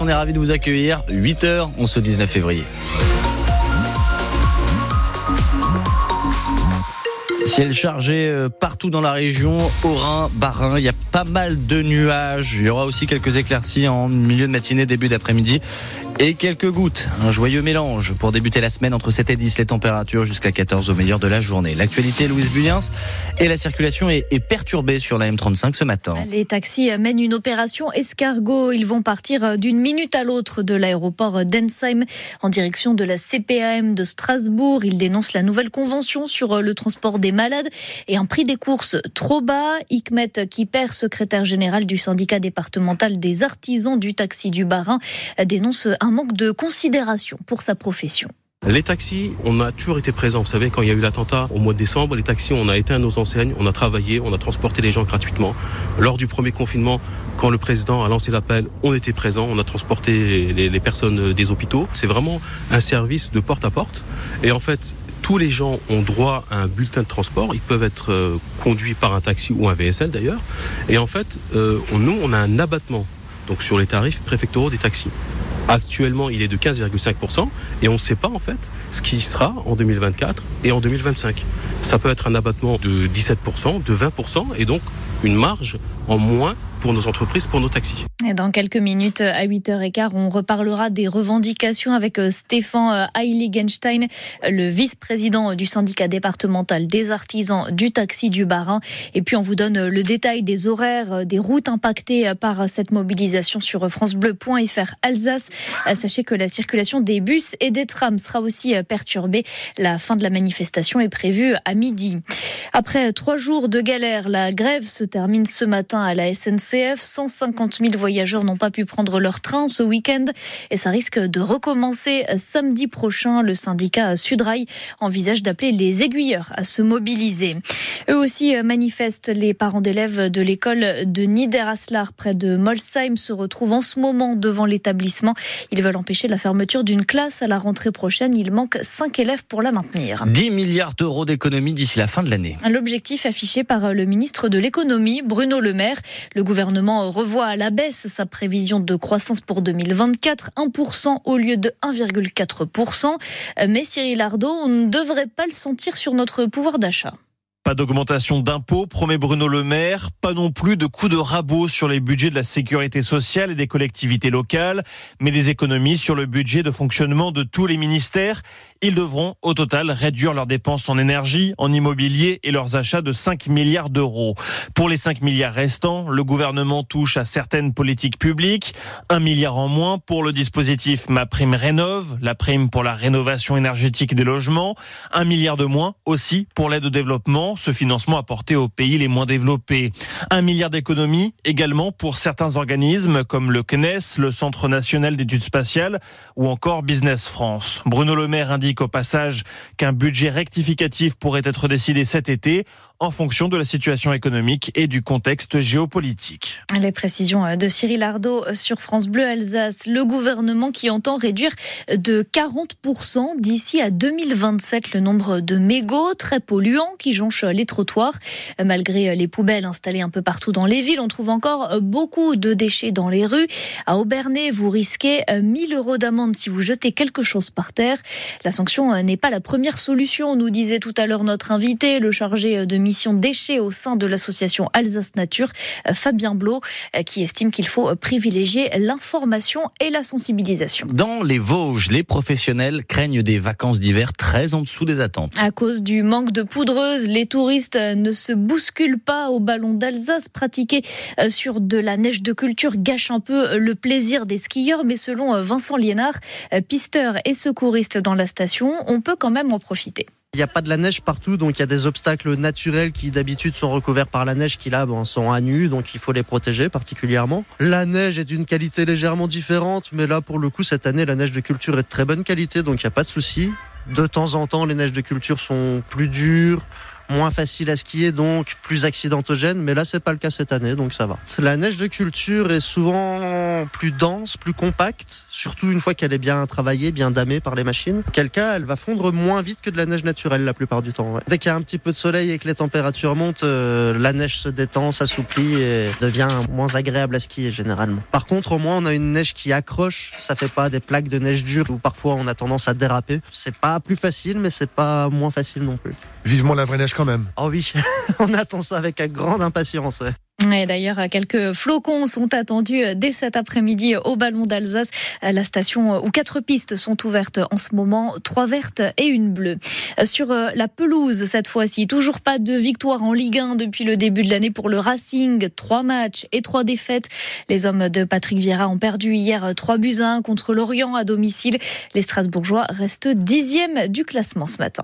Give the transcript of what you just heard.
On est ravis de vous accueillir. 8h, on se 19 février. Ciel chargé euh, partout dans la région, au Rhin, Barin, il y a pas mal de nuages. Il y aura aussi quelques éclaircies en milieu de matinée, début d'après-midi et quelques gouttes. Un joyeux mélange pour débuter la semaine entre 7 et 10 les températures jusqu'à 14 au meilleur de la journée. L'actualité, Louise Bulliens, et la circulation est, est, perturbée sur la M35 ce matin. Les taxis mènent une opération escargot. Ils vont partir d'une minute à l'autre de l'aéroport d'Ensheim en direction de la CPAM de Strasbourg. Ils dénoncent la nouvelle convention sur le transport des malades et un prix des courses trop bas. Hikmet Kiper, secrétaire général du syndicat départemental des artisans du taxi du Barin, dénonce un manque de considération pour sa profession. Les taxis, on a toujours été présents. Vous savez, quand il y a eu l'attentat au mois de décembre, les taxis, on a éteint nos enseignes, on a travaillé, on a transporté les gens gratuitement. Lors du premier confinement, quand le président a lancé l'appel, on était présents, on a transporté les, les personnes des hôpitaux. C'est vraiment un service de porte à porte. Et en fait, tous les gens ont droit à un bulletin de transport. Ils peuvent être euh, conduits par un taxi ou un VSL d'ailleurs. Et en fait, euh, nous, on a un abattement donc sur les tarifs préfectoraux des taxis. Actuellement, il est de 15,5% et on ne sait pas en fait ce qui sera en 2024 et en 2025. Ça peut être un abattement de 17%, de 20% et donc une marge en moins pour nos entreprises, pour nos taxis. Dans quelques minutes, à 8h15, on reparlera des revendications avec Stéphane Heiligenstein, le vice-président du syndicat départemental des artisans du taxi du Barin. Et puis, on vous donne le détail des horaires, des routes impactées par cette mobilisation sur francebleu.fr Alsace. Sachez que la circulation des bus et des trams sera aussi perturbée. La fin de la manifestation est prévue à midi. Après trois jours de galère, la grève se termine ce matin à la SNCF. 150 000 voyageurs n'ont pas pu prendre leur train ce week-end et ça risque de recommencer samedi prochain. Le syndicat Sudrail envisage d'appeler les aiguilleurs à se mobiliser. Eux aussi manifestent. Les parents d'élèves de l'école de Niederaslar près de Molsheim se retrouvent en ce moment devant l'établissement. Ils veulent empêcher la fermeture d'une classe à la rentrée prochaine. Il manque 5 élèves pour la maintenir. 10 milliards d'euros d'économies d'ici la fin de l'année. L'objectif affiché par le ministre de l'économie, Bruno Le Maire. Le gouvernement revoit à la baisse sa prévision de croissance pour 2024, 1% au lieu de 1,4%. Mais Cyril Ardo, on ne devrait pas le sentir sur notre pouvoir d'achat. Pas d'augmentation d'impôts, promet Bruno Le Maire. Pas non plus de coups de rabot sur les budgets de la sécurité sociale et des collectivités locales, mais des économies sur le budget de fonctionnement de tous les ministères. Ils devront au total réduire leurs dépenses en énergie, en immobilier et leurs achats de 5 milliards d'euros. Pour les 5 milliards restants, le gouvernement touche à certaines politiques publiques. Un milliard en moins pour le dispositif Ma Prime Rénove, la prime pour la rénovation énergétique des logements. Un milliard de moins aussi pour l'aide au développement ce financement apporté aux pays les moins développés. Un milliard d'économies également pour certains organismes comme le CNES, le Centre national d'études spatiales ou encore Business France. Bruno Le Maire indique au passage qu'un budget rectificatif pourrait être décidé cet été en fonction de la situation économique et du contexte géopolitique. Les précisions de Cyril Ardo sur France Bleu Alsace. Le gouvernement qui entend réduire de 40% d'ici à 2027 le nombre de mégots très polluants qui jonchent les trottoirs. Malgré les poubelles installées un peu partout dans les villes, on trouve encore beaucoup de déchets dans les rues. À Aubernay, vous risquez 1000 euros d'amende si vous jetez quelque chose par terre. La sanction n'est pas la première solution, nous disait tout à l'heure notre invité, le chargé de mission déchets au sein de l'association Alsace Nature, Fabien Blot, qui estime qu'il faut privilégier l'information et la sensibilisation. Dans les Vosges, les professionnels craignent des vacances d'hiver très en dessous des attentes. À cause du manque de poudreuse, les touristes ne se bousculent pas au ballon d'Alsace. Pratiquer sur de la neige de culture gâche un peu le plaisir des skieurs, mais selon Vincent Liénard, pisteur et secouriste dans la station, on peut quand même en profiter. Il n'y a pas de la neige partout, donc il y a des obstacles naturels qui d'habitude sont recouverts par la neige qui là sont à nu, donc il faut les protéger particulièrement. La neige est d'une qualité légèrement différente, mais là pour le coup cette année la neige de culture est de très bonne qualité, donc il n'y a pas de souci. De temps en temps les neiges de culture sont plus dures moins facile à skier, donc plus accidentogène. Mais là, c'est pas le cas cette année, donc ça va. La neige de culture est souvent plus dense, plus compacte, surtout une fois qu'elle est bien travaillée, bien damée par les machines. Quel cas, elle va fondre moins vite que de la neige naturelle la plupart du temps. Dès qu'il y a un petit peu de soleil et que les températures montent, euh, la neige se détend, s'assouplit et devient moins agréable à skier généralement. Par contre, au moins, on a une neige qui accroche. Ça fait pas des plaques de neige dure où parfois on a tendance à déraper. C'est pas plus facile, mais c'est pas moins facile non plus. La vraie neige quand même. Oh oui, on attend ça avec grande impatience. D'ailleurs, quelques flocons sont attendus dès cet après-midi au Ballon d'Alsace, la station où quatre pistes sont ouvertes en ce moment, trois vertes et une bleue. Sur la pelouse, cette fois-ci, toujours pas de victoire en Ligue 1 depuis le début de l'année pour le Racing. Trois matchs et trois défaites. Les hommes de Patrick Vieira ont perdu hier 3 buts à 1 contre Lorient à domicile. Les Strasbourgeois restent dixièmes du classement ce matin.